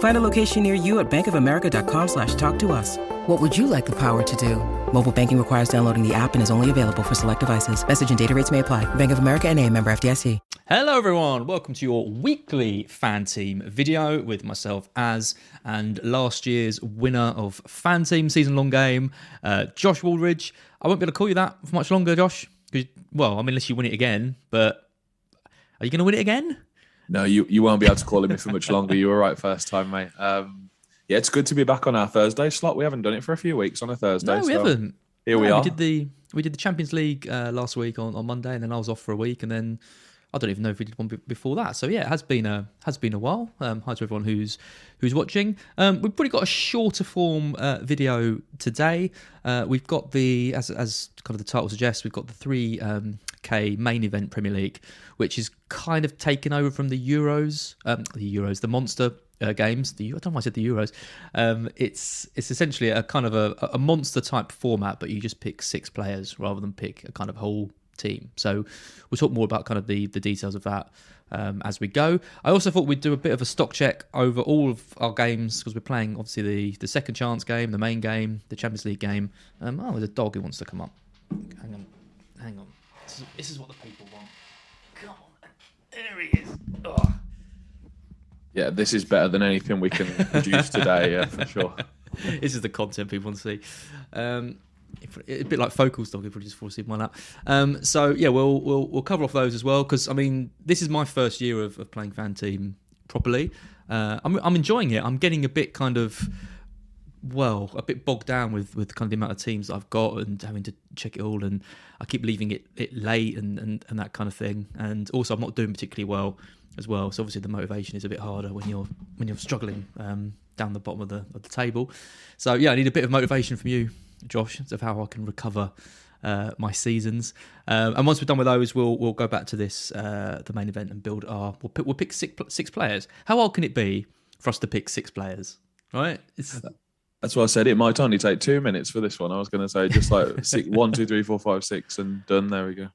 Find a location near you at bankofamerica.com slash talk to us. What would you like the power to do? Mobile banking requires downloading the app and is only available for select devices. Message and data rates may apply. Bank of America and a member FDIC. Hello, everyone. Welcome to your weekly fan team video with myself as and last year's winner of fan team season long game, uh, Josh Waldridge. I won't be able to call you that for much longer, Josh. 'cause- Well, I mean, unless you win it again, but are you going to win it again? No, you, you won't be able to call him for much longer. You were right first time, mate. Um, yeah, it's good to be back on our Thursday slot. We haven't done it for a few weeks on a Thursday. No, we so haven't. Here we are. We did the we did the Champions League uh, last week on, on Monday, and then I was off for a week, and then I don't even know if we did one be- before that. So yeah, it has been a has been a while. Um, hi to everyone who's who's watching. Um, we've probably got a shorter form uh, video today. Uh, we've got the as as kind of the title suggests, we've got the three um, K main event Premier League, which is kind of taken over from the Euros, um, the Euros, the Monster uh, games. The I don't know why I said the Euros. Um, it's it's essentially a kind of a, a monster type format, but you just pick six players rather than pick a kind of whole team. So we'll talk more about kind of the the details of that um, as we go. I also thought we'd do a bit of a stock check over all of our games because we're playing obviously the the second chance game, the main game, the Champions League game. Um, oh, there's a dog who wants to come up. Hang on, hang on. This is, this is what the people want. Come on, there he is. Ugh. Yeah, this is better than anything we can produce today, yeah, for sure. this is the content people want to see. Um, if- a bit like focal stock, if we just force one up. Um, so yeah, we'll we'll we'll cover off those as well because I mean this is my first year of, of playing fan team properly. Uh, I'm I'm enjoying it. I'm getting a bit kind of well a bit bogged down with with kind of the amount of teams I've got and having to check it all and I keep leaving it, it late and, and and that kind of thing. And also I'm not doing particularly well as well so obviously the motivation is a bit harder when you're when you're struggling um, down the bottom of the of the table. So yeah I need a bit of motivation from you Josh of how I can recover uh, my seasons. Um, and once we're done with those we'll we'll go back to this uh, the main event and build our we'll pick, we'll pick six six players. How old can it be for us to pick six players? Right? It's That's why I said it might only take two minutes for this one. I was going to say just like six, one, two, three, four, five, six, and done. There we go.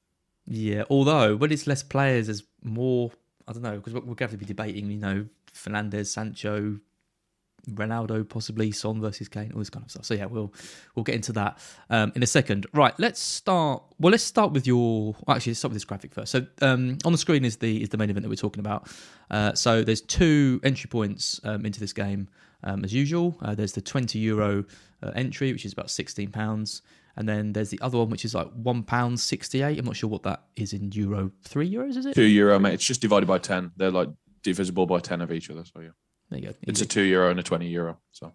Yeah, although when it's less players, there's more. I don't know because we're going to have to be debating. You know, Fernandez, Sancho, Ronaldo, possibly Son versus Kane, all this kind of stuff. So yeah, we'll we'll get into that um, in a second. Right, let's start. Well, let's start with your. Actually, let's start with this graphic first. So um, on the screen is the is the main event that we're talking about. Uh, so there's two entry points um, into this game um, as usual. Uh, there's the 20 euro uh, entry, which is about 16 pounds. And then there's the other one, which is like one pound sixty-eight. I'm not sure what that is in euro. Three euros, is it? Two euro, mate. It's just divided by 10. They're like divisible by 10 of each other. So yeah, There you go. it's Easy. a two euro and a 20 euro. So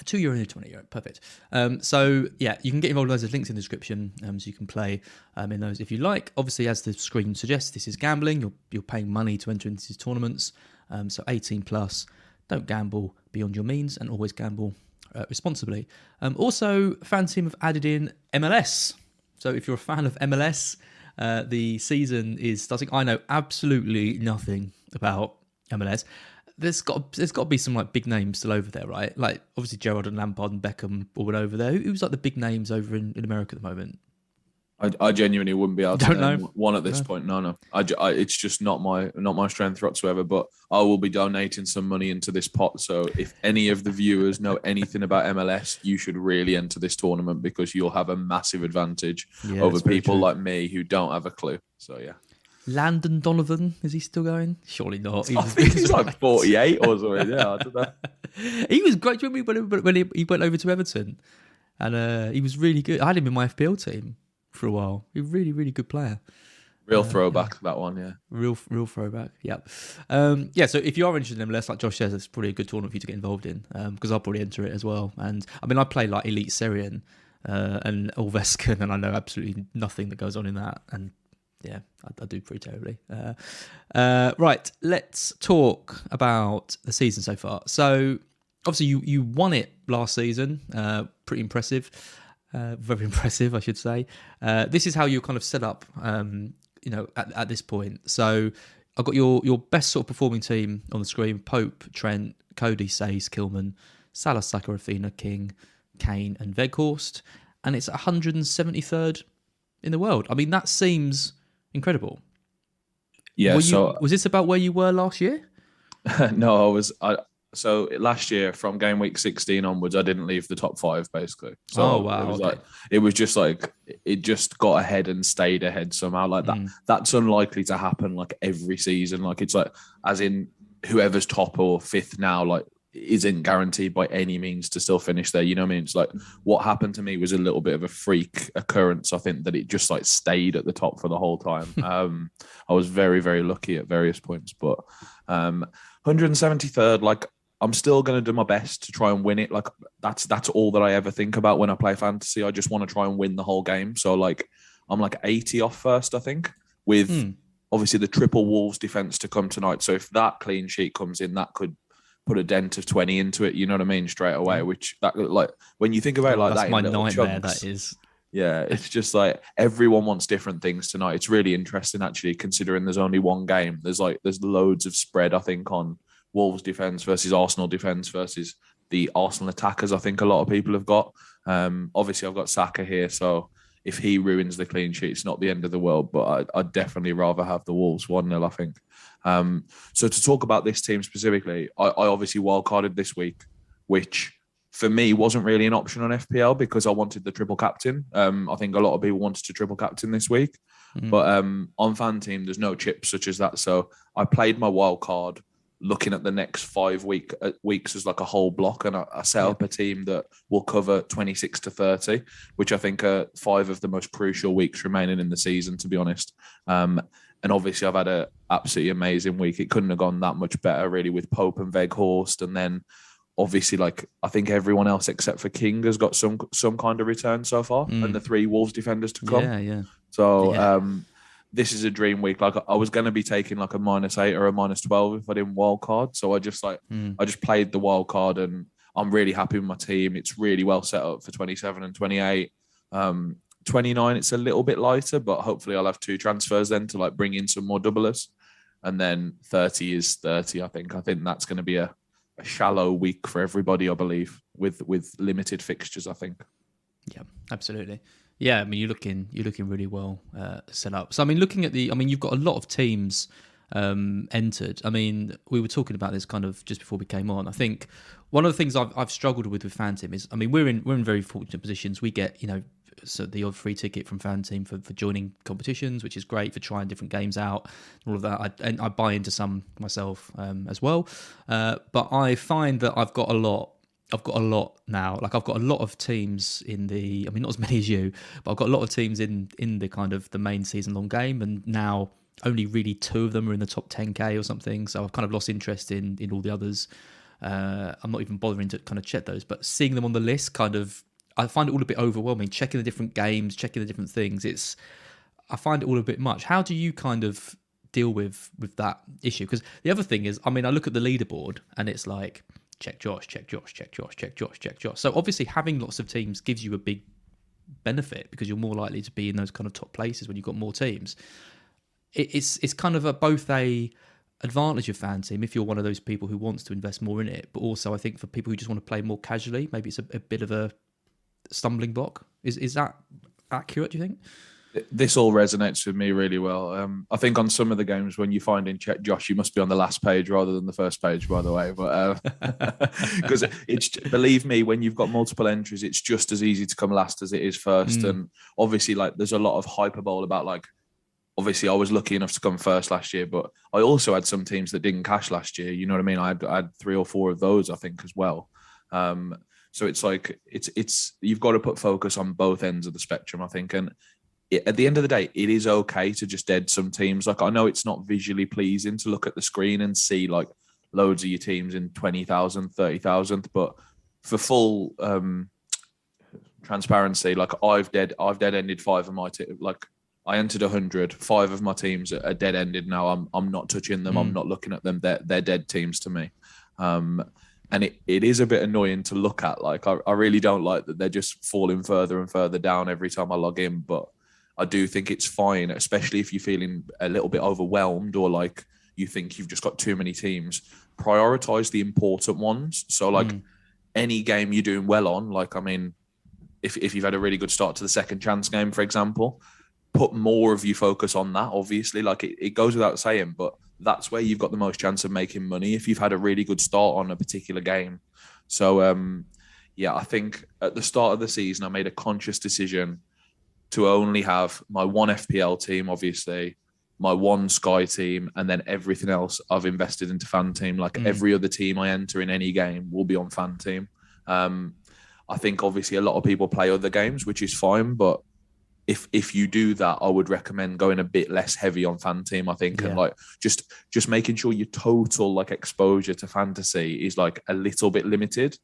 A two euro and a twenty euro. Perfect. Um, so yeah, you can get involved. There's links in the description, um, so you can play um, in those if you like. Obviously, as the screen suggests, this is gambling. You're you're paying money to enter into these tournaments. Um, so 18 plus. Don't gamble beyond your means, and always gamble uh, responsibly. Um, also, fan team have added in MLS. So if you're a fan of MLS, uh, the season is starting. I know absolutely nothing about MLS. There's got there's got to be some like big names still over there, right? Like obviously Gerrard and Lampard and Beckham all went over there. Who- Who's like the big names over in, in America at the moment? I, I genuinely wouldn't be able to Don't know. one at this No. point. No, no. I, I- it's just not my not my strength whatsoever. But I will be donating some money into this pot. So if any of the viewers know anything about MLS, you should really enter this tournament because you'll have a massive advantage Yeah, over people like me who don't have a clue. So yeah, Landon Donovan is he still going? Surely not. He I was- think he's like forty-eight or something. Yeah, I don't know. he was great. Do you remember when, when he, he went over to Everton? And uh, he was really good. I had him in my FPL team for a while. A really, really good player. Real throwback that one, yeah. Real, real throwback. Yep. Um, yeah. So if you are interested in MLS, like Josh says, it's probably a good tournament for you to get involved in because I'll probably enter it as well. And I mean, I play like Eliteserien uh, and Allsvenskan, and I know absolutely nothing that goes on in that. And yeah, I, I do pretty terribly. Uh, uh, right. Let's talk about the season so far. So obviously, you you won it last season. Uh, pretty impressive. Uh, very impressive, I should say. Uh, this is how you kind of set up um, you know, at, at this point. So I've got your your best sort of performing team on the screen: Pope, Trent, Coady, Saiss, Kilman, Salah, Saka, King, Kane, and Weghorst, and it's 173rd in the world. I mean, that seems incredible. Yeah. Were so was this about where you were last year? no, I was. I, so last year from game week 16 onwards i didn't leave the top five basically. So Oh, wow, it was okay. like it was just like it just got ahead and stayed ahead somehow. Like that Mm. that's unlikely to happen like every season. Like it's like as in whoever's top or fifth now like isn't guaranteed by any means to still finish there. You know what i mean? It's like what happened to me was a little bit of a freak occurrence i think that it just like stayed at the top for the whole time. Um i was very very lucky at various points but um 173rd like I'm still going to do my best to try and win it. Like that's that's all that I ever think about when I play fantasy. I just want to try and win the whole game. So like I'm like 80 off first, I think, with Hmm. obviously the triple Wolves defense to come tonight. So if that clean sheet comes in, that could put a dent of 20 into it. You know what I mean? Straight away. Which that like when you think about it like That's that, my nightmare. chunks, That is. yeah, it's just like everyone wants different things tonight. It's really interesting actually, considering there's only one game. There's like there's loads of spread, I think, on Wolves defense versus Arsenal defense versus the Arsenal attackers. I think a lot of people have got. Um, obviously, I've got Saka here, so if he ruins the clean sheet, it's not the end of the world. But I'd, I'd definitely rather have the Wolves one 0 I think. Um, so to talk about this team specifically, I, I obviously wildcarded this week, which for me wasn't really an option on FPL because I wanted the triple captain. Um, I think a lot of people wanted to triple captain this week, Mm. but um, on fan team there's no chips such as that. So I played my wild card, looking at the next five week uh, weeks as like a whole block, and I, I set up a team that will cover 26 to 30, which I think are five of the most crucial weeks remaining in the season. To be honest, um, and obviously I've had a absolutely amazing week. It couldn't have gone that much better, really, with Pope and Weghorst, and then obviously like I think everyone else except for King has got some some kind of return so far, Mm. and the three Wolves defenders to come. Yeah, yeah. So Yeah. um, this is a dream week. Like I was going to be taking like a minus eight or a minus twelve if I didn't wild card. So I just like Mm. I just played the wild card, and I'm really happy with my team. It's really well set up for 27 and 28. Um, 29, it's a little bit lighter, but hopefully I'll have two transfers then to like bring in some more doublers. And then 30 is 30. I think. I think that's going to be a, a shallow week for everybody. I believe with with limited fixtures. I think. Yeah, absolutely. Yeah, I mean, you're looking you're looking really well uh, set up. So, I mean, looking at the, I mean, you've got a lot of teams um, entered. I mean, we were talking about this kind of just before we came on. I think one of the things I've, I've struggled with with Fan Team is, I mean, we're in we're in very fortunate positions. We get you know so the odd free ticket from Fan Team for, for joining competitions, which is great for trying different games out, and all of that. I, and I buy into some myself um, as well. Uh, but I find that I've got a lot I've got a lot now. Like I've got a lot of teams in the. I mean, not as many as you, but I've got a lot of teams in in the kind of the main season long game, and now only really two of them are in the top 10k or something. So I've kind of lost interest in in all the others. Uh, I'm not even bothering to kind of check those, but seeing them on the list, kind of, I find it all a bit overwhelming. Checking the different games, checking the different things. It's, I find it all a bit much. How do you kind of deal with with that issue? Because the other thing is, I mean, I look at the leaderboard and it's like check Josh, check Josh, check Josh, check Josh, check Josh. So obviously having lots of teams gives you a big benefit because you're more likely to be in those kind of top places when you've got more teams. It's it's kind of a both a advantage of fan team if you're one of those people who wants to invest more in it, but also I think for people who just want to play more casually, maybe it's a, a bit of a stumbling block. Is is that accurate? Do you think? This all resonates with me really well. Um, I think on some of the games when you find in check Josh, you must be on the last page rather than the first page, by the way. But because it's believe me, when you've got multiple entries, it's just as easy to come last as it is first. Mm. And obviously, like there's a lot of hyperbole about like. Obviously, I was lucky enough to come first last year, but I also had some teams that didn't cash last year. You know what I mean? I had, I had three or four of those, I think, as well. Um, so it's like it's it's you've got to put focus on both ends of the spectrum, I think. And it, at the end of the day, it is okay to just dead some teams. Like I know it's not visually pleasing to look at the screen and see like loads of your teams in 20,000, 30,000, but for full um transparency, like I've dead I've dead ended five of my like I entered 100, five of my teams are dead ended now. I'm I'm not touching them. Mm. I'm not looking at them. They're they're dead teams to me. Um and it, it is a bit annoying to look at. Like I, I really don't like that they're just falling further and further down every time I log in, but I do think it's fine, especially if you're feeling a little bit overwhelmed or like you think you've just got too many teams. Prioritize the important ones. So, like mm. any game you're doing well on, like, I mean, if, if you've had a really good start to the second chance game, for example, put more of your focus on that, obviously. Like, it, it goes without saying, but that's where you've got the most chance of making money if you've had a really good start on a particular game. So, um, yeah, I think at the start of the season, I made a conscious decision to only have my one FPL team, obviously, my one Sky team, and then everything else I've invested into fan team. Like mm. every other team I enter in any game will be on fan team. Um, I think obviously a lot of people play other games, which is fine, but if if you do that, I would recommend going a bit less heavy on fan team. I think, yeah. and like just just making sure your total like exposure to fantasy is like a little bit limited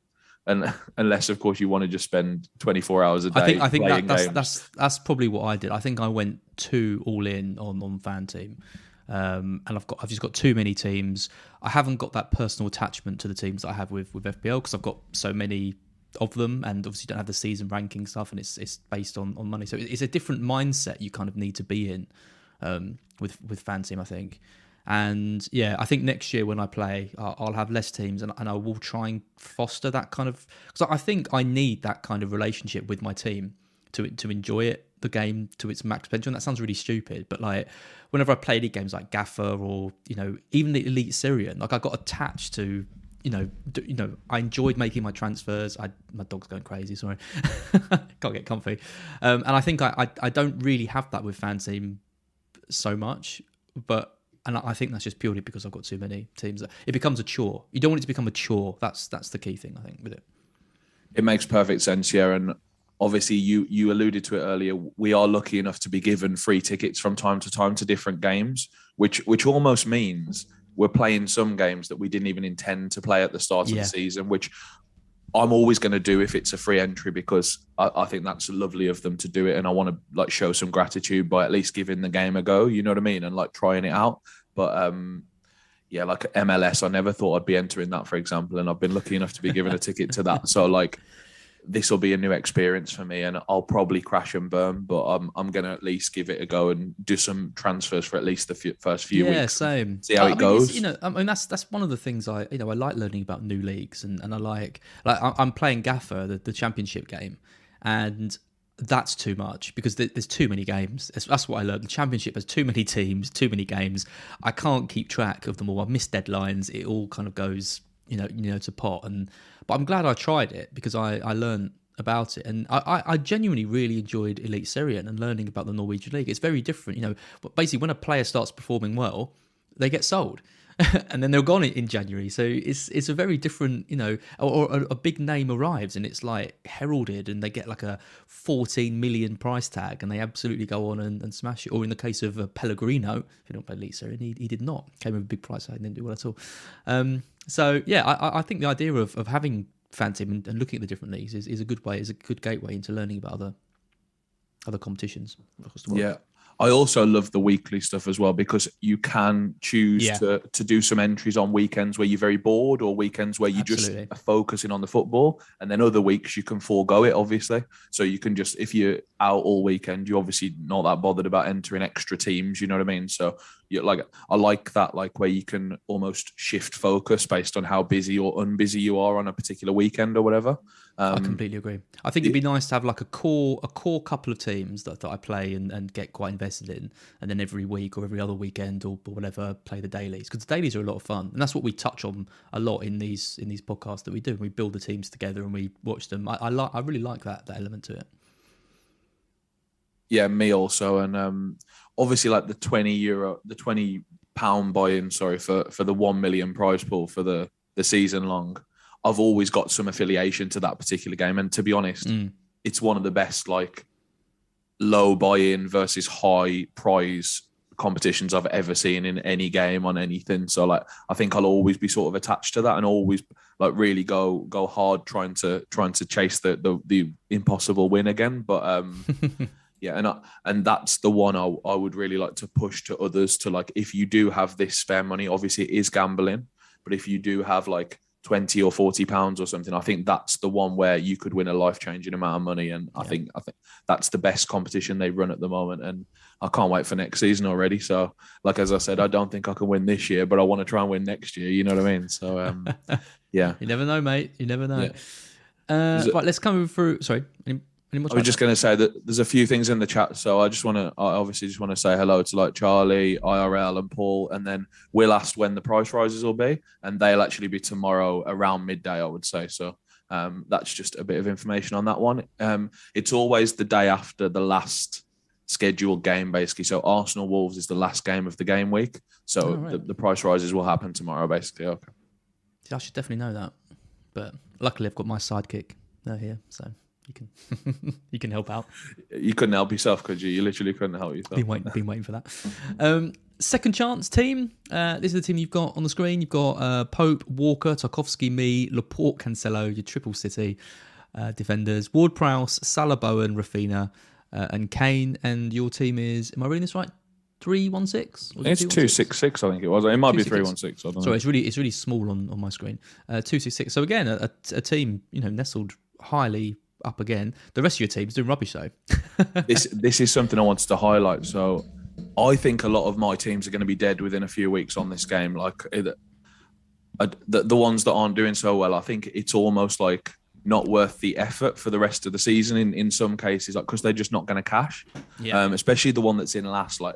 and unless of course you want to just spend 24 hours a day. I think I think that, that's that's that's probably what I did. I think I went too all in on on fan team. Um, and I've got I've just got too many teams. I haven't got that personal attachment to the teams that I have with with FPL because I've got so many of them, and obviously don't have the season ranking stuff, and it's it's based on on money. So it's a different mindset you kind of need to be in um, with with fan team. I think. And yeah, I think next year when I play, I'll have less teams and, and I will try and foster that kind of because I think I need that kind of relationship with my team to to enjoy it the game to its max potential. And that sounds really stupid, but like whenever I play any games like Gaffer or you know even the Eliteserien, like I got attached to you know, do, you know, I enjoyed making my transfers. I, my dog's going crazy. Sorry, can't get comfy. Um, and I think I, I, I don't really have that with fan team so much, but and I think that's just purely because I've got too many teams. It becomes a chore. You don't want it to become a chore. That's that's the key thing I think with it. It makes perfect sense, yeah. And obviously, you you alluded to it earlier. We are lucky enough to be given free tickets from time to time to different games, which which almost means we're playing some games that we didn't even intend to play at the start yeah. of the season, which I'm always going to do if it's a free entry because I, I, think that's lovely of them to do it, and I want to like show some gratitude by at least giving the game a go. You know what I mean, and like trying it out. But um, yeah, like MLS, I never thought I'd be entering that, for example, and I've been lucky enough to be given a ticket to that. So like, this will be a new experience for me, and I'll probably crash and burn, but I'm I'm gonna at least give it a go and do some transfers for at least the first few yeah, weeks. Yeah, same. See how I it goes. You know, I mean that's that's one of the things I you know I like learning about new leagues, and, and I like like I'm playing Gaffer the, the championship game, and that's too much because there's too many games. That's what I learned. The championship has too many teams, too many games. I can't keep track of them all. I miss deadlines. It all kind of goes, you know, you know, to pot. And but I'm glad I tried it because I I learned about it, and I I genuinely really enjoyed Eliteserien and learning about the Norwegian league. It's very different, you know. But basically, when a player starts performing well, they get sold. and then they're gone in January. So it's it's a very different, you know, or, a big name arrives and it's like heralded and they get like a 14 million price tag and they absolutely go on and, and smash it. Or in the case of uh, Pellegrino, if you don't play Lisa, and he, he did not, came with a big price tag and didn't do well at all. Um, so yeah, I, I think the idea of, of having fan team and, and looking at the different leagues is, is a good way, is a good gateway into learning about other other competitions across the world. Yeah, I also love the weekly stuff as well because you can choose yeah. to to do some entries on weekends where you're very bored or weekends where you Absolutely. just are focusing on the football, and then other weeks you can forego it, obviously. So you can just if you're out all weekend, you're obviously not that bothered about entering extra teams. You know what I mean? So you like I like that like where you can almost shift focus based on how busy or unbusy you are on a particular weekend or whatever. Um, I completely agree. I think it'd be nice to have like a core a core couple of teams that, that I play and, and get quite invested in, and then every week or every other weekend or, or whatever play the dailies because the dailies are a lot of fun, and that's what we touch on a lot in these in these podcasts that we do. We build the teams together and we watch them. I, I like I really like that that element to it. Yeah, me also, and um, obviously like the twenty euro, the twenty pound buy-in, sorry for for the one million prize pool for the the season long I've always got some affiliation to that particular game. And to be honest, mm. it's one of the best like low buy-in versus high prize competitions I've ever seen in any game on anything. So like I think I'll always be sort of attached to that and always like really go go hard trying to trying to chase the the, the impossible win again. But um yeah, and I, and that's the one I, I would really like to push to others to like if you do have this spare money, obviously it is gambling, but if you do have like 20 or 40 pounds or something i think that's the one where you could win a life-changing amount of money and i think i think that's the best competition they run at the moment and i can't wait for next season already. So like as i said i don't think i can win this year but i want to try and win next year you know what i mean? So um yeah. You never know mate. You never know. Yeah. uh, right let's come through sorry any, I was just going to say that there's a few things in the chat, so I just want to, I obviously just want to say hello to like Charlie, IRL, and Paul, and then we'll asked when the price rises will be, and they'll actually be tomorrow around midday, I would say. So um, that's just a bit of information on that one. Um, it's always the day after the last scheduled game, basically. So Arsenal Wolves is the last game of the game week, so oh, right. the, the price rises will happen tomorrow, basically. Okay. I should definitely know that, but luckily I've got my sidekick here, so you can you can help out. You couldn't help yourself, could you? You literally couldn't help yourself. Been waiting, been waiting for that. Um, second chance team. Uh, this is the team you've got on the screen. You've got uh, Pope, Walker, Tarkowski, Mee, Laporte, Cancelo, your triple city uh, defenders. Ward Prowse, Salah, Bowen, Raphinha, uh, and Kane. And your team is. Am I reading this right? Three one six. It's two six six. I think it was. It might be three one six. Sorry, know. it's really it's really small on, on my screen. Uh, two six six. So again, a, a, team you know nestled highly up again. The rest of your team's doing rubbish though. this this is something I wanted to highlight. So I think a lot of my teams are going to be dead within a few weeks on this game. Like uh, the the ones that aren't doing so well, I think it's almost like not worth the effort for the rest of the season in, in some cases, like because they're just not going to cash. Yeah. Um, especially the one that's in last. Like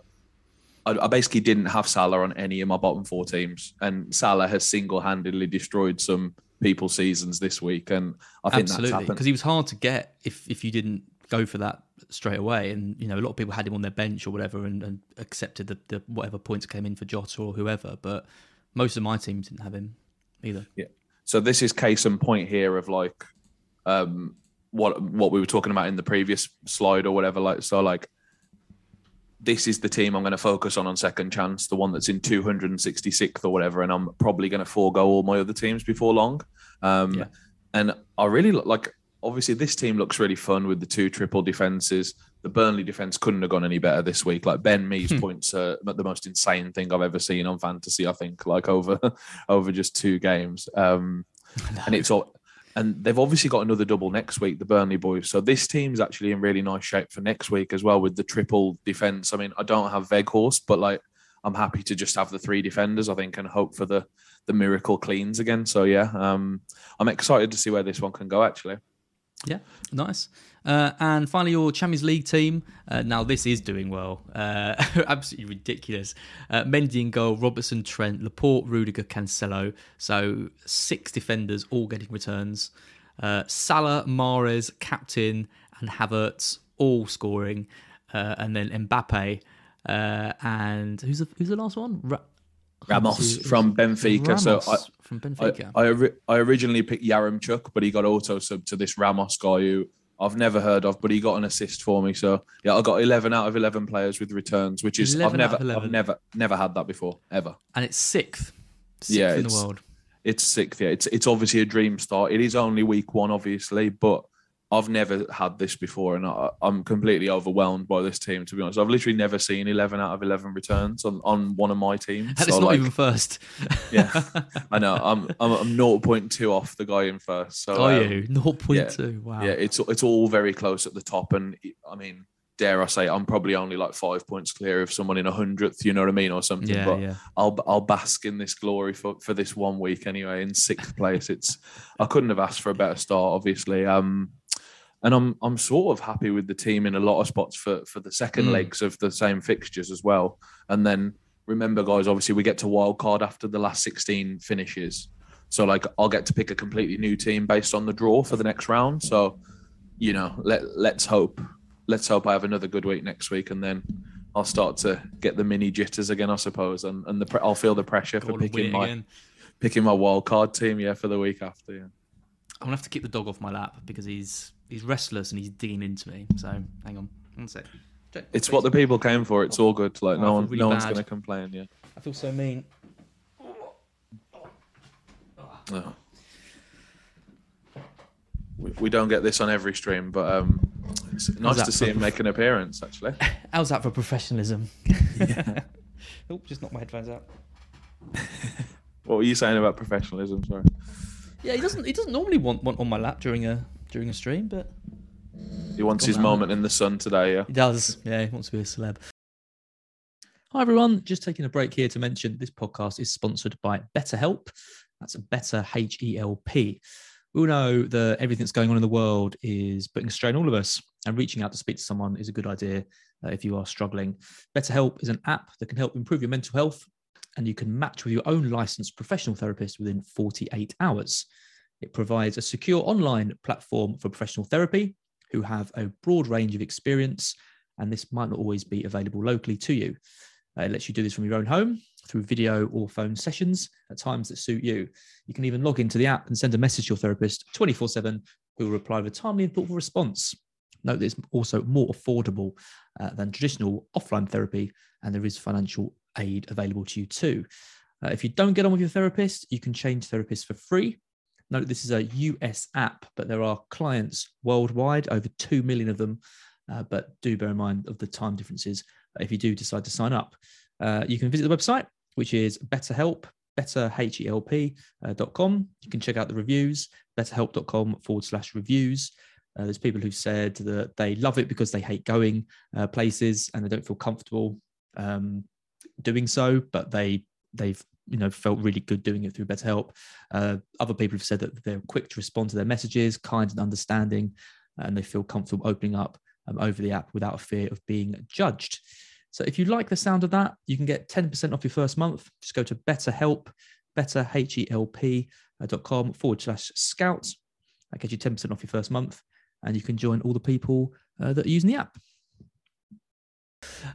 I, I, basically didn't have Salah on any of my bottom four teams, and Salah has single handedly destroyed some people's seasons this week, and I think absolutely because he was hard to get if if you didn't go for that straight away. And you know, a lot of people had him on their bench or whatever, and, and accepted the, the whatever points came in for Jota or whoever. But most of my teams didn't have him either. Yeah. So this is case in point here of like um, what what we were talking about in the previous slide or whatever. Like so, like this is the team I'm going to focus on on second chance, the one that's in 266th or whatever, and I'm probably going to forego all my other teams before long. Um, yeah. And I really like. Obviously, this team looks really fun with the two triple defenses. The Burnley defense couldn't have gone any better this week. Like Ben Mee's hmm. points are the most insane thing I've ever seen on fantasy. I think like over over just two games. Um, and it's all and they've obviously got another double next week, the Burnley boys. So this team's actually in really nice shape for next week as well with the triple defense. I mean, I don't have Weghorst, but like I'm happy to just have the three defenders, I think, and hope for the the miracle cleans again. So yeah, um, I'm excited to see where this one can go actually. Yeah, nice. Uh, and finally, your Champions League team. Uh, now, this is doing well. Uh, absolutely ridiculous. Uh, Mendy in goal, Robertson, Trent, Laporte, Rudiger, Cancelo. So, six defenders all getting returns. Uh, Salah, Mahrez, captain, and Havertz all scoring. Uh, and then Mbappe. and who's the, who's the last one? Ra- Ramos from Benfica. Ramos so I, from Benfica. I, I, I, originally picked Yaremchuk, but he got auto sub to this Ramos guy who I've never heard of, but he got an assist for me. So yeah, I got eleven out of eleven players with returns, which is I've never I've never never had that before ever. And it's sixth, sixth yeah, in the world. It's sixth. Yeah, it's it's obviously a dream start. It is only week one, obviously, but I've never had this before, and I, am completely overwhelmed by this team. To be honest, I've literally never seen 11 out of 11 returns on, on one of my teams. And so it's not like, even first. yeah, I know. I'm, I'm I'm 0.2 off the guy in first. So are um, you 0.2? Yeah, wow. Yeah, it's it's all very close at the top, and I mean, dare I say, I'm probably only like five points clear of someone in a hundredth. You know what I mean, or something. Yeah, but yeah. I'll I'll bask in this glory for for this one week anyway. In sixth place, it's I couldn't have asked for a better start. Obviously, um and I'm I'm sort of happy with the team in a lot of spots for for the second mm. legs of the same fixtures as well. And then remember, guys, obviously we get to wild card after the last 16 finishes. So like I'll get to pick a completely new team based on the draw for the next round. So you know, let let's hope let's hope I have another good week next week, and then I'll start to get the mini jitters again, I suppose, and and the I'll feel the pressure for picking my again. picking my wild card team, yeah, for the week after. Yeah. I'm gonna have to keep the dog off my lap because he's he's restless and he's digging into me. So hang on. One sec. Check- It's what the people came for. It's all good. Like Oh, no one, really no one's going to complain. Yeah. I feel so mean. No. We, we don't get this on every stream, but um, it's nice to see him make an appearance. Actually, How's that for professionalism? oh, just knocked my headphones out. what were you saying about professionalism? Sorry. Yeah, he doesn't. He doesn't normally want one on my lap during a during a stream, but He wants his on. moment in the sun today. Yeah. he does. Yeah, he wants to be a celeb. Hi everyone, just taking a break here to mention this podcast is sponsored by BetterHelp. That's a Better H E L P. We all know that everything that's going on in the world is putting a strain on all of us, and reaching out to speak to someone is a good idea uh, if you are struggling. BetterHelp is an app that can help improve your mental health, and you can match with your own licensed professional therapist within 48 hours. It provides a secure online platform for professional therapy who have a broad range of experience, and this might not always be available locally to you. Uh, it lets you do this from your own home through video or phone sessions at times that suit you. You can even log into the app and send a message to your therapist 24 7, who will reply with a timely and thoughtful response. Note that it's also more affordable uh, than traditional offline therapy, and there is financial aid available to you too. Uh, if you don't get on with your therapist, you can change therapists for free. Note this is a US app, but there are clients worldwide, over 2 million of them. Uh, but do bear in mind of the time differences if you do decide to sign up. Uh, you can visit the website, which is BetterHelp, betterhelp.com. You can check out the reviews, betterhelp.com forward slash reviews. Uh, there's people who've said that they love it because they hate going uh, places and they don't feel comfortable um, doing so, but they they've you know felt really good doing it through BetterHelp. Uh, other people have said that they're quick to respond to their messages, kind and understanding, and they feel comfortable opening up um, over the app without a fear of being judged. So if you like the sound of that, you can get 10% off your first month. Just go to BetterHelp, better, uh, dot com forward slash scouts. That gets you 10% off your first month. And you can join all the people uh, that are using the app.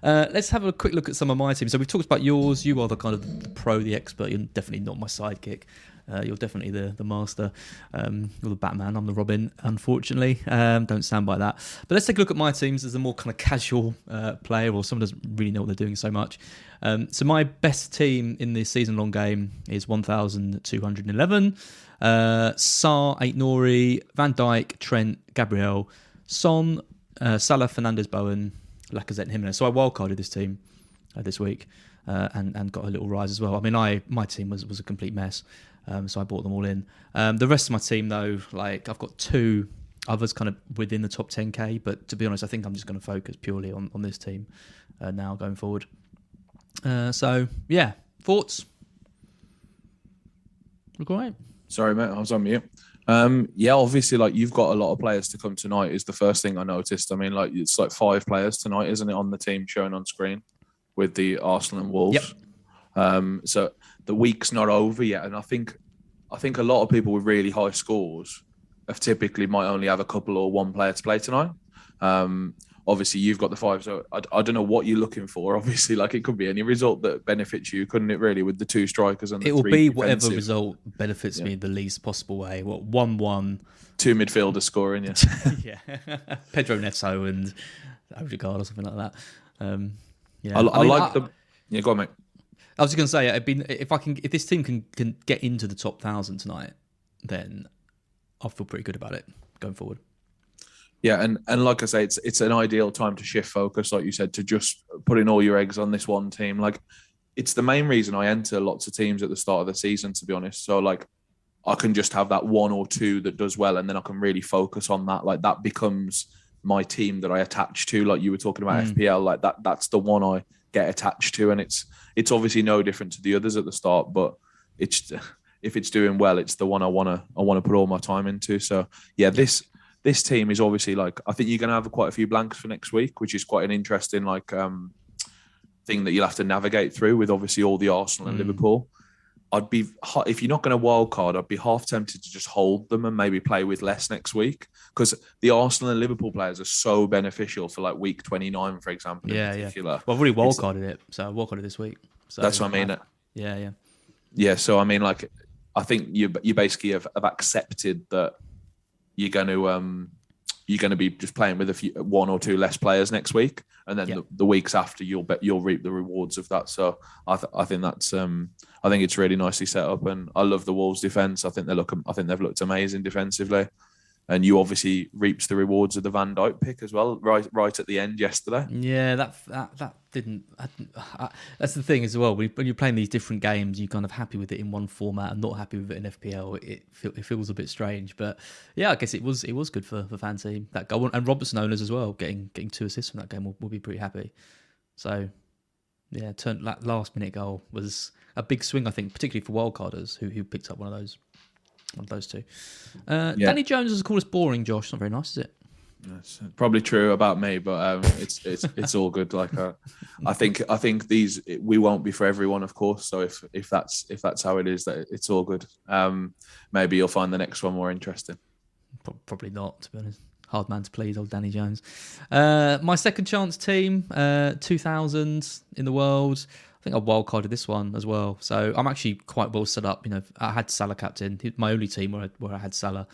Uh, let's have a quick look at some of my teams. So we've talked about yours. You are the kind of the pro, the expert. You're definitely not my sidekick. Uh, you're definitely the the master. Um, you're the Batman. I'm the Robin. Unfortunately, um, don't stand by that. But let's take a look at my teams as a more kind of casual uh, player, or someone doesn't really know what they're doing so much. Um, so my best team in the season-long game is 1,211. Uh, Eight Nori, Van Dijk, Trent, Gabriel, Son, uh, Salah, Fernandez, Bowen, Lacazette, and Jimenez. So I wildcarded this team uh, this week uh, and and got a little rise as well. I mean, I my team was was a complete mess, um, so I brought them all in. Um, the rest of my team, though, like I've got two others kind of within the top 10k, but to be honest, I think I'm just going to focus purely on on this team uh, now going forward. Uh, so yeah, thoughts. Look. Sorry, mate, I was on mute. Um, yeah, obviously, like you've got a lot of players to come tonight. Is the first thing I noticed. I mean, like it's like five players tonight, isn't it, on the team showing on screen with the Arsenal and Wolves. Yep. Um, so the week's not over yet, and I think, I think a lot of people with really high scores have typically might only have a couple or one player to play tonight. Um, obviously, you've got the five, so I, I don't know what you're looking for. Obviously, like it could be any result that benefits you, couldn't it? Really, with the two strikers and It will be whatever defensive- result benefits Yeah. me the least possible way. What one one, two midfielders scoring. Yeah. yeah, Pedro Neto and Odegaard or something like that. Um, yeah, I, I, mean, like the. Yeah, go on, mate. I was just going to say, it'd been if I can, if this team can can get into the top thousand tonight, then I'll feel pretty good about it going forward. Yeah, and and like I say, it's it's an ideal time to shift focus, like you said, to just putting all your eggs on this one team. Like, it's the main reason I enter lots of teams at the start of the season, to be honest. So like, I can just have that one or two that does well, and then I can really focus on that. Like that becomes my team that I attach to. Like you were talking about Mm. FPL, like that that's the one I get attached to, and it's it's obviously no different to the others at the start, but it's if it's doing well, it's the one I wanna I wanna put all my time into. So yeah, this this team is obviously like I think you're going to have quite a few blanks for next week, which is quite an interesting like um thing that you'll have to navigate through with obviously all the Arsenal and Mm. Liverpool. I'd be if you're not going to wild card, I'd be half tempted to just hold them and maybe play with less next week because the Arsenal and Liverpool players are so beneficial for like week 29, for example. in Yeah, yeah. Well, I've already It's- wildcarded it, so I wildcarded this week. So That's what I mean. Yeah, yeah. Yeah, so I mean, like, I think you you basically have, have accepted that you're going to um you're going to be just playing with a few one or two less players next week, and then Yeah. the, the weeks after you'll bet you'll reap the rewards of that. So I th- I think that's um I think it's really nicely set up, and I love the Wolves defense. I think they look I think they've looked amazing defensively, and you obviously reaps the rewards of the Van Dijk pick as well, right right at the end yesterday. Yeah, that that that didn't. I, I, that's the thing as well. When you're playing these different games, you're kind of happy with it in one format and not happy with it in FPL. It it feels a bit strange, but yeah, I guess it was it was good for for fan team that goal and Robertson owners as well. Getting getting two assists from that game will, will be pretty happy. So yeah, turn that last minute goal was a big swing, I think, particularly for wildcarders who who picked up one of those one of those two. Uh, Yeah. Danny Jones is called us boring, Josh. Not very nice, is it? That's probably true about me, but um, it's it's it's all good. Like uh, I think I think these we won't be for everyone, of course. So if if that's if that's how it is, that it's all good. Um, maybe you'll find the next one more interesting. Probably not, to be honest. Hard man to please, old Danny Jones. Uh, my second chance team, uh, 2000 in the world. I think I wildcarded this one as well. So I'm actually quite well set up. You know, I had Salah captain. My only team where I, where I had Salah.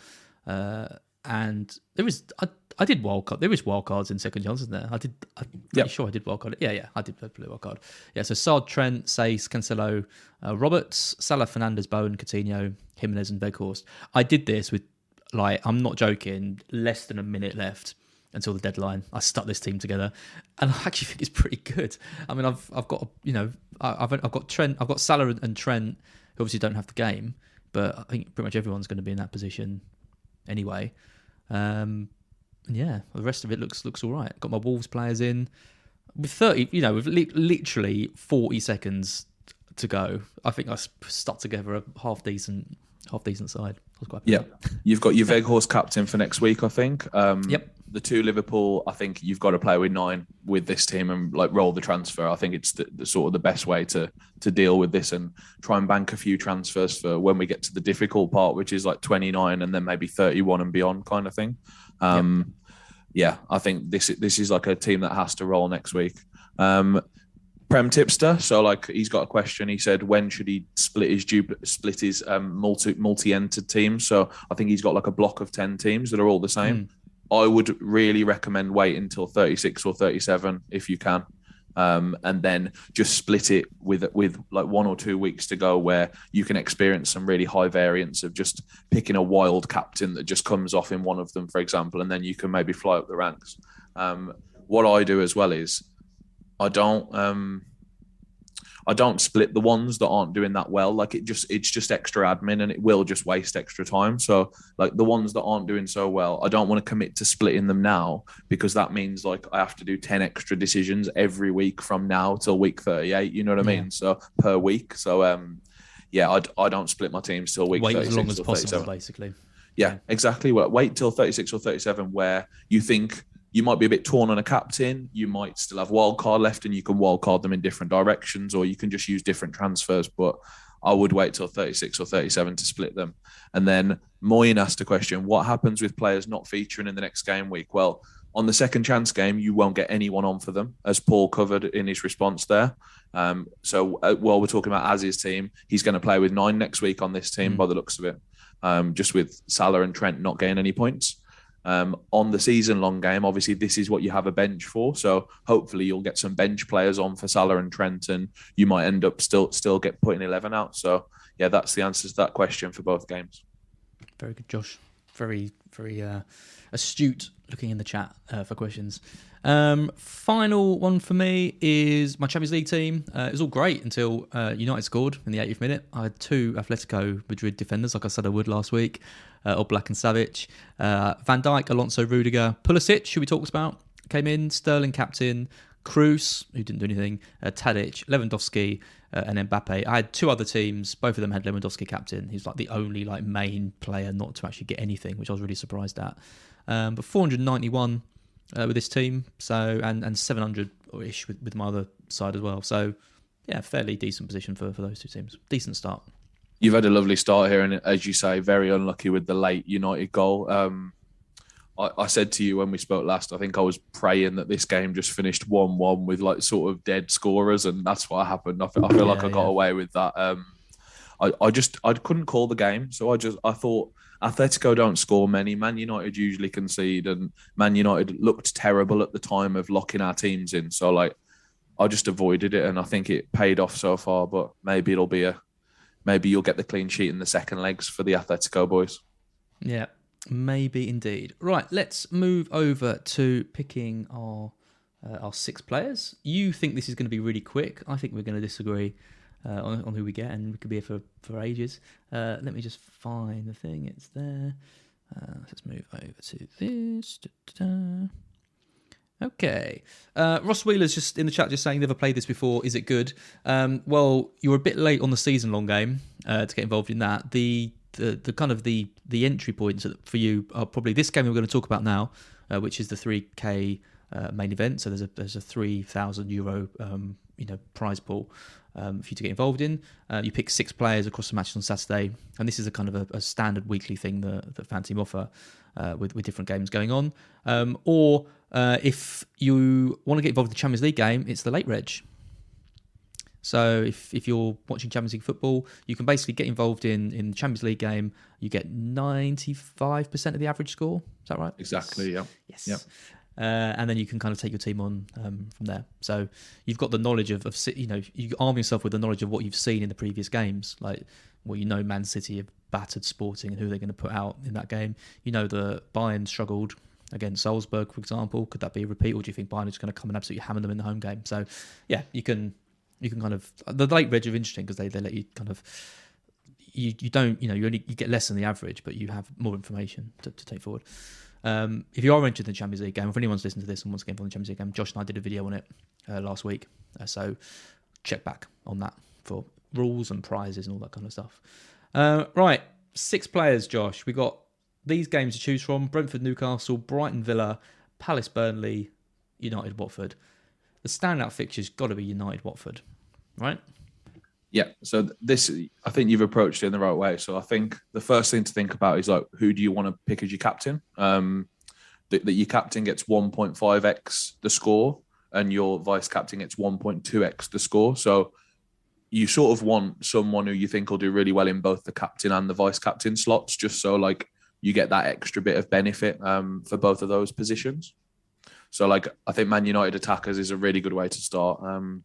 Uh, and there is, I, I did wildcard. There is wildcards in second chance, isn't there? I did, I'm pretty Yep. sure I did wildcard. Yeah, yeah, I did play wildcard. Yeah, so Sard, Trent, Saiss, Cancelo, uh, Roberts, Salah, Fernandez, Bowen, Coutinho, Jimenez, and Weghorst. I did this with like I'm not joking, less than a minute left until the deadline. I stuck this team together, and I actually think it's pretty good. I mean, I've I've got you know I've I've got Trent, I've got Salah and Trent, who obviously don't have the game, but I think pretty much everyone's going to be in that position anyway. Um, and yeah, the rest of it looks looks all right. Got my Wolves players in with thirty, you know, with li- literally forty seconds to go. I think I stuck together a half decent half decent side. I was quite. Yeah, you've got your Weghorst captain for next week, I think. Um, Yep. The two Liverpool, I think you've got to play with nine with this team and like roll the transfer. I think it's the, the sort of the best way to to deal with this and try and bank a few transfers for when we get to the difficult part, which is like 29 and then maybe 31 and beyond kind of thing. Um, Yeah, I think this this is like a team that has to roll next week. Um, Prem tipster. So like he's got a question. He said when should he split his split his um, multi multi entered teams? So I think he's got like a block of ten teams that are all the same. I would really recommend wait until thirty six or thirty seven if you can, um, and then just split it with with like one or two weeks to go where you can experience some really high variance of just picking a wild captain that just comes off in one of them, for example, and then you can maybe fly up the ranks. Um, what I do as well is I don't um I don't split the ones that aren't doing that well. Like it just it's just extra admin and it will just waste extra time. So like the ones that aren't doing so well, I don't want to commit to splitting them now because that means like I have to do 10 extra decisions every week from now till week 38, you know what I mean? So per week. So um yeah, I, I don't split my teams till week Wait as long as possible, 37. basically. Yeah, exactly. Well, wait till 36 or 37 where you think you might be a bit torn on a captain. You might still have wild card left and you can wild card them in different directions or you can just use different transfers. But I would wait till 36 or 37 to split them. And then Moyen asked a question what happens with players not featuring in the next game week? Well, on the second chance game, you won't get anyone on for them, as Paul covered in his response there. Um, so uh, while we're talking about Az's team, he's going to play with nine next week on this team by the looks of it, um, just with Salah and Trent not getting any points. Um, on the season long game, obviously, this is what you have a bench for. So hopefully, you'll get some bench players on for Salah and Trent, and you might end up still still get putting 11 out. So, yeah, that's the answer to that question for both games. Very good, Josh. Very, very uh, astute looking in the chat uh, for questions. Um, final one for me is my Champions League team. Uh, it was all great until uh, United scored in the 80th minute. I had two Atletico Madrid defenders, like I said I would last week, uh, Black and Savic. Uh, Van Dijk, Alonso, Rudiger, Pulisic, who we talked about, came in. Sterling captain. Cruz, who didn't do anything, uh, Tadic, Lewandowski, uh, and Mbappe. I had two other teams. Both of them had Lewandowski captain. He's like the only like main player not to actually get anything, which I was really surprised at. Um, but 491 uh, with this team, so and and 700 ish with, with my other side as well. So yeah, fairly decent position for for those two teams. Decent start. You've had a lovely start here, and as you say, very unlucky with the late United goal. Um, I, I said to you when we spoke last, I think I was praying that this game just finished one-one with like sort of dead scorers, and that's what happened. I feel, I feel like Yeah, I got yeah. away with that. Um, I, I just I couldn't call the game, so I just I thought Atletico don't score many. Man United usually concede, and Man United looked terrible at the time of locking our teams in. So like, I just avoided it, and I think it paid off so far. But maybe it'll be a, maybe you'll get the clean sheet in the second legs for the Atletico boys. Yeah, maybe indeed. Right, let's move over to picking our uh, our six players. You think this is going to be really quick? I think we're going to disagree uh, on, on, who we get, and we could be here for for ages. Uh, let me just find the thing. It's there. Uh, let's move over to this. Da-da-da. Okay. Uh, Ross Wheeler's just in the chat just saying never played this before. Is it good? Um, well, you're a bit late on the season long game uh, to get involved in that. The, the the kind of the the entry points for you are probably this game we're going to talk about now, uh, which is the 3K uh, main event. So there's a there's a 3,000 euro um, you know prize pool um, for you to get involved in. Uh, you pick six players across the matches on Saturday, and this is a kind of a, a standard weekly thing that, that Fanteam offer uh, with with different games going on. Um, or uh, if you want to get involved in the Champions League game, it's the late reg. So if, if you're watching Champions League football, you can basically get involved in in the Champions League game. You get ninety five percent of the average score. Is that right? Exactly. Yeah. Yes. Yeah. Uh, and then you can kind of take your team on um, from there. So you've got the knowledge of, of, you know, you arm yourself with the knowledge of what you've seen in the previous games, like well, you know, Man City have battered Sporting and who they're going to put out in that game. You know, the Bayern struggled against Salzburg, for example. Could that be a repeat, or do you think Bayern is going to come and absolutely hammer them in the home game? So yeah, you can you can kind of the late reg are interesting because they, they let you kind of you, you don't you know you only you get less than the average, but you have more information to, to take forward. Um, if you are interested in the Champions League game, if anyone's listening to this and wants to get involved in the Champions League game, Josh and I did a video on it uh, last week. Uh, so check back on that for rules and prizes and all that kind of stuff. Uh, right, six players, Josh. We got these games to choose from: Brentford, Newcastle, Brighton, Villa, Palace, Burnley, United, Watford. The standout fixture's got to be United, Watford, right? Yeah. So this, I think you've approached it in the right way. So I think the first thing to think about is like, who do you want to pick as your captain? Um, that, that your captain gets 1.5x the score, and your vice captain gets 1.2x the score. So you sort of want someone who you think will do really well in both the captain and the vice captain slots, just so like you get that extra bit of benefit um, for both of those positions. So like I think Man United attackers is a really good way to start. Um,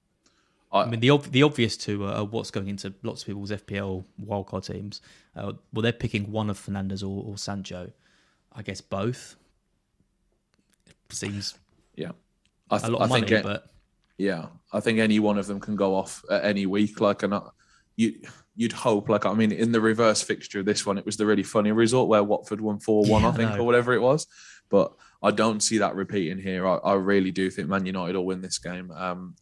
I, I mean, the the obvious two are what's going into lots of people's FPL wildcard teams. Uh, well, they're picking one of Fernandes or, or Sancho. I guess both. It seems yeah, I th- a lot of I money, think it, but yeah, I think any one of them can go off at any week. Like, and you you'd hope. Like, I mean, in the reverse fixture, of this one it was the really funny result where Watford won four one, I think, or whatever it was. But I don't see that repeating here. I, I really do think Man United will win this game. Um,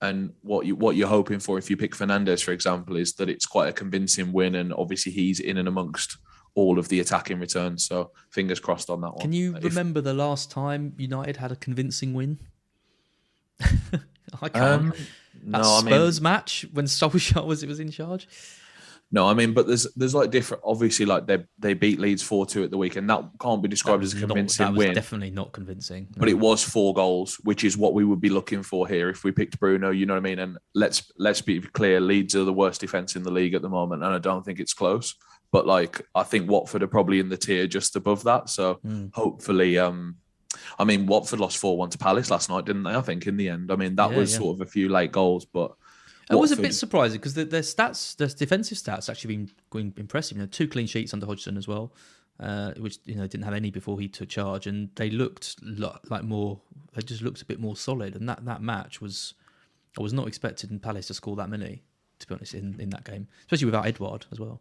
and what you what you're hoping for if you pick Fernandes, for example, is that it's quite a convincing win, and obviously he's in and amongst all of the attacking returns. So fingers crossed on that one. Can you if, remember the last time United had a convincing win? I can't. Um, that no, Spurs I mean, match when Solskjaer was it was in charge. No, I mean, but there's there's like different. Obviously, like they they beat Leeds four two at the weekend. That can't be described as a convincing not, win. Definitely not convincing. But it was four goals, which is what we would be looking for here if we picked Bruno. You know what I mean? And let's let's be clear: Leeds are the worst defense in the league at the moment, and I don't think it's close. But like, I think Watford are probably in the tier just above that. So mm. hopefully, um, I mean, Watford lost four one to Palace last night, didn't they? I think in the end. I mean, that yeah, was yeah. sort of a few late goals, but it was a bit surprising because their stats, their defensive stats, actually been going impressive. You know, two clean sheets under Hodgson as well, uh, which you know didn't have any before he took charge, and they looked like more. They just looked a bit more solid, and that that match was. I was not expecting Palace to score that many, to be honest, in, in that game, especially without Edouard as well.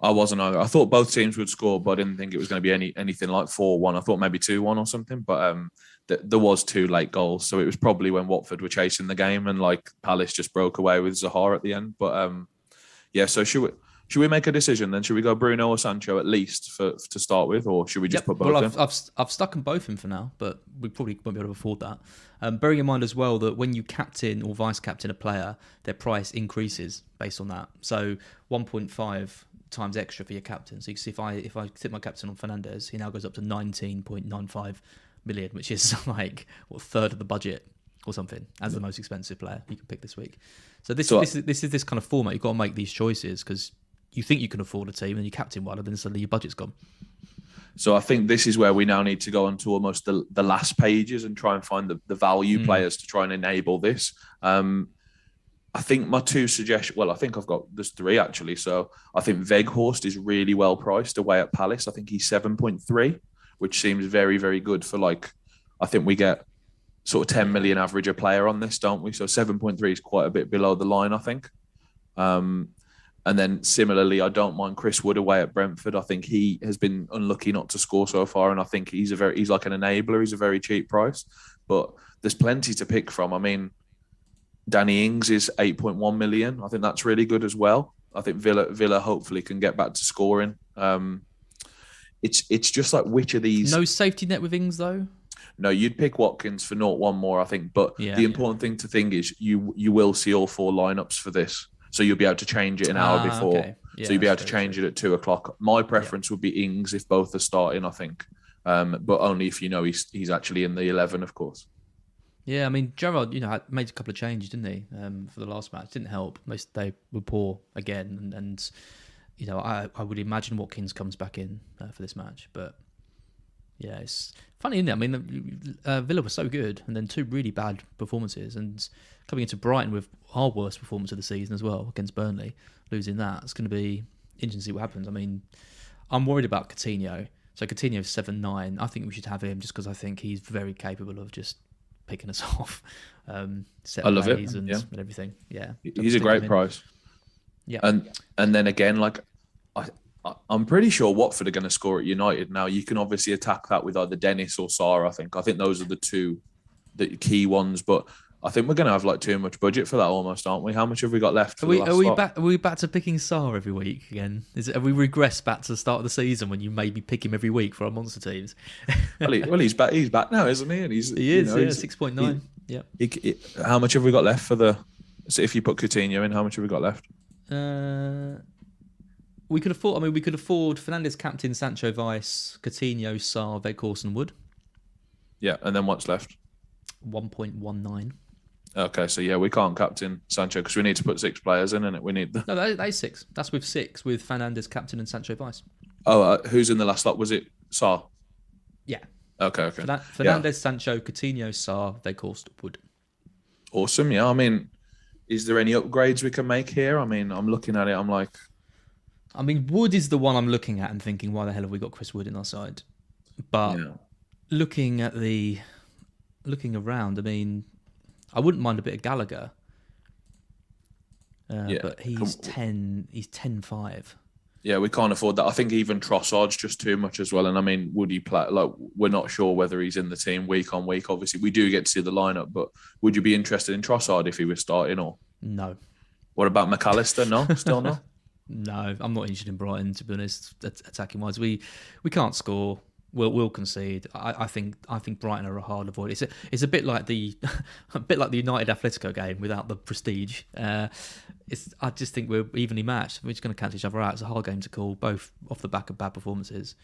I wasn't. I thought both teams would score, but I didn't think it was going to be any anything like four one. I thought maybe two one or something. But um, th- there was two late goals, so it was probably when Watford were chasing the game and like Palace just broke away with Zaha at the end. But um, yeah. So should we should we make a decision then? Should we go Bruno or Sancho at least for, to start with, or should we just yep. put both? Well, I've, I've, I've stuck them both in for now, but we probably won't be able to afford that. Um, bearing in mind as well that when you captain or vice captain a player, their price increases based on that. So 1.5 times extra for your captain. So you can see if I if I sit my captain on Fernandes, he now goes up to 19.95 million, which is like what third of the budget or something as the most expensive player you can pick this week. So this so, this is this is this kind of format. You've got to make these choices because you think you can afford a team and you captain one, and then suddenly your budget's gone. So I think this is where we now need to go on to almost the, the last pages and try and find the, the value Mm. players to try and enable this. Um, I think my two suggestions. Well, I think I've got there's three actually. So I think Weghorst is really well priced away at Palace. I think he's seven point three, which seems very very good for like. I think we get sort of ten million average a player on this, don't we? So seven point three is quite a bit below the line, I think. Um, and then similarly, I don't mind Chris Wood away at Brentford. I think he has been unlucky not to score so far, and I think he's a very he's like an enabler. He's a very cheap price, but there's plenty to pick from. I mean, Danny Ings is 8.1 million. I think that's really good as well. I think Villa Villa hopefully can get back to scoring. Um, it's it's just like which of these No safety net with Ings though. no, you'd pick Watkins for not one more, I think. But Yeah. the important thing to think is you you will see all four lineups for this, so you'll be able to change it an hour Ah, before. okay. Yeah, so you'll be able to change true. it at two o'clock. My preference would be Ings if both are starting. I think, um, but only if you know he's he's actually in the eleven, of course. Yeah, I mean Gerrard, you know, made a couple of changes, didn't he? Um, for the last match, didn't help. Most they were poor again, and, and you know, I I would imagine Watkins comes back in uh, for this match, but yeah, it's funny, isn't it? I mean, uh, Villa was so good, and then two really bad performances, and coming into Brighton with our worst performance of the season as well against Burnley, losing that, it's going to be interesting to see what happens. I mean, I'm worried about Coutinho. So Coutinho's seven nine. I think we should have him just because I think he's very capable of just picking us off. Um, set I love it, and, yeah. and everything. Yeah, He's a great price. Yeah, And and then again, like I, I I'm pretty sure Watford are going to score at United. Now you can obviously attack that with either Dennis or Sarr. I think I think those are the two the key ones. But I think we're going to have like too much budget for that almost, aren't we? How much have we got left? Are we are we back? Are we back to picking Sarr every week again? Is it, have we regressed back to the start of the season when you maybe pick him every week for our monster teams? Well, he, well, he's back. He's back now, isn't he? And he's He you is, know, yeah, six point nine. Yeah. how much have we got left for the? So if you put Coutinho in, how much have we got left? Uh, we could afford. I mean, we could afford Fernandes, captain, Sancho, Vice, Coutinho, Sarr, Weghorst, and Wood. Yeah, and then what's left? One point one nine. Okay, so yeah, we can't captain Sancho because we need to put six players in, and we need the. No, that, that is six. That's with six with Fernandes, captain, and Sancho, Vice. Oh, uh, who's in the last lot? Was it Sarr? Yeah. Okay, okay. Fernan- Fernandes, Sancho, Coutinho, Sarr, Weghorst, Wood. Awesome. Yeah. I mean, is there any upgrades we can make here? I mean, I'm looking at it. I'm like, I mean, Wood is the one I'm looking at and thinking, why the hell have we got Chris Wood in our side? But yeah. looking at the looking around, I mean, I wouldn't mind a bit of Gallagher. Uh, Yeah, but he's ten. He's ten five. Yeah, we can't afford that. I think even Trossard's just too much as well. And I mean, would he play? Like, we're not sure whether he's in the team week on week. Obviously, we do get to see the lineup, but would you be interested in Trossard if he was starting? Or No, what about McAllister? No, still no. no, I'm not interested in Brighton to be honest. Attacking wise, we we can't score. We'll we'll concede. I, I think I think Brighton are a hard avoid. It's a, it's a bit like the a bit like the United Atletico game without the prestige. Uh, it's I just think we're evenly matched. We're just going to cancel each other out. It's a hard game to call, both off the back of bad performances.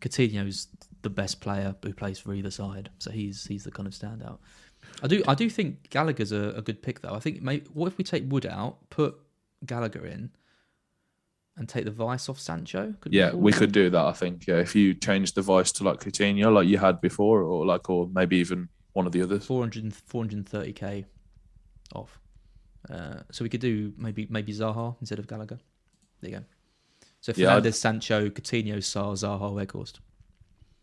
Coutinho's the best player who plays for either side, so he's he's the kind of standout. I do I do think Gallagher's a, a good pick though. I think maybe what if we take Wood out, put Gallagher in, and take the vice off Sancho? Could Yeah, we could do that. I think. Yeah, if you change the vice to like Coutinho, like you had before, or like, or maybe even one of the others. 400, 430k off. Uh, so we could do maybe maybe Zaha instead of Gallagher. There you go. So Yeah, I'd- Fernandes, Sancho, Coutinho, Sarr, Zaha, Weghorst.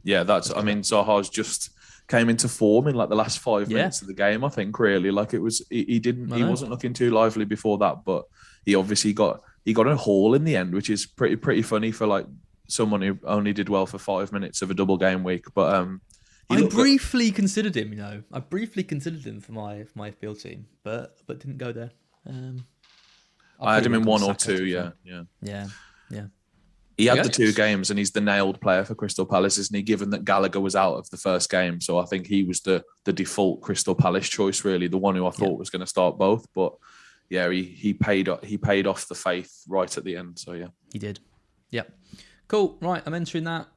Yeah, that's. I mean, Zaha's just came into form in like the last five Yeah. minutes of the game. I think really, like it was. He, he didn't. He wasn't looking too lively before that, but he obviously got he got a haul in the end, which is pretty pretty funny for like someone who only did well for five minutes of a double game week. But um, I briefly considered him, you know. I briefly considered him for my for my FPL team, but but didn't go there. Um, I had him in one or two. Yeah, yeah. yeah, yeah. He had Yeah. the two games, and he's the nailed player for Crystal Palace, isn't he? Given that Gallagher was out of the first game, so I think he was the the default Crystal Palace choice, really, the one who I thought was going to start both. But yeah, he he paid he paid off the faith right at the end. So yeah, He did. Yep. Cool. Right, I'm entering that.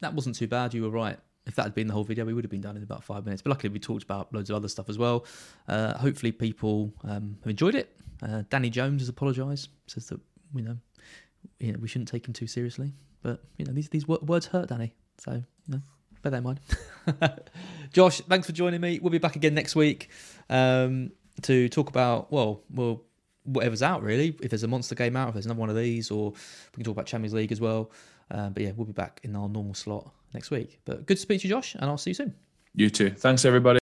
That wasn't too bad. You were right. If that had been the whole video, we would have been done in about five minutes. But luckily, we talked about loads of other stuff as well. Uh, hopefully, people um, have enjoyed it. Uh, Danny Jones has apologised. Says that you know you know, we shouldn't take him too seriously. But you know, these these wo- words hurt, Danny. So you know, bear that in mind. Josh, thanks for joining me. We'll be back again next week um, to talk about well, well, whatever's out really. If there's a monster game out, if there's another one of these, or we can talk about Champions League as well. Um, but yeah, we'll be back in our normal slot next week. But good to speak to you, Josh, and I'll see you soon. You too. Thanks, everybody.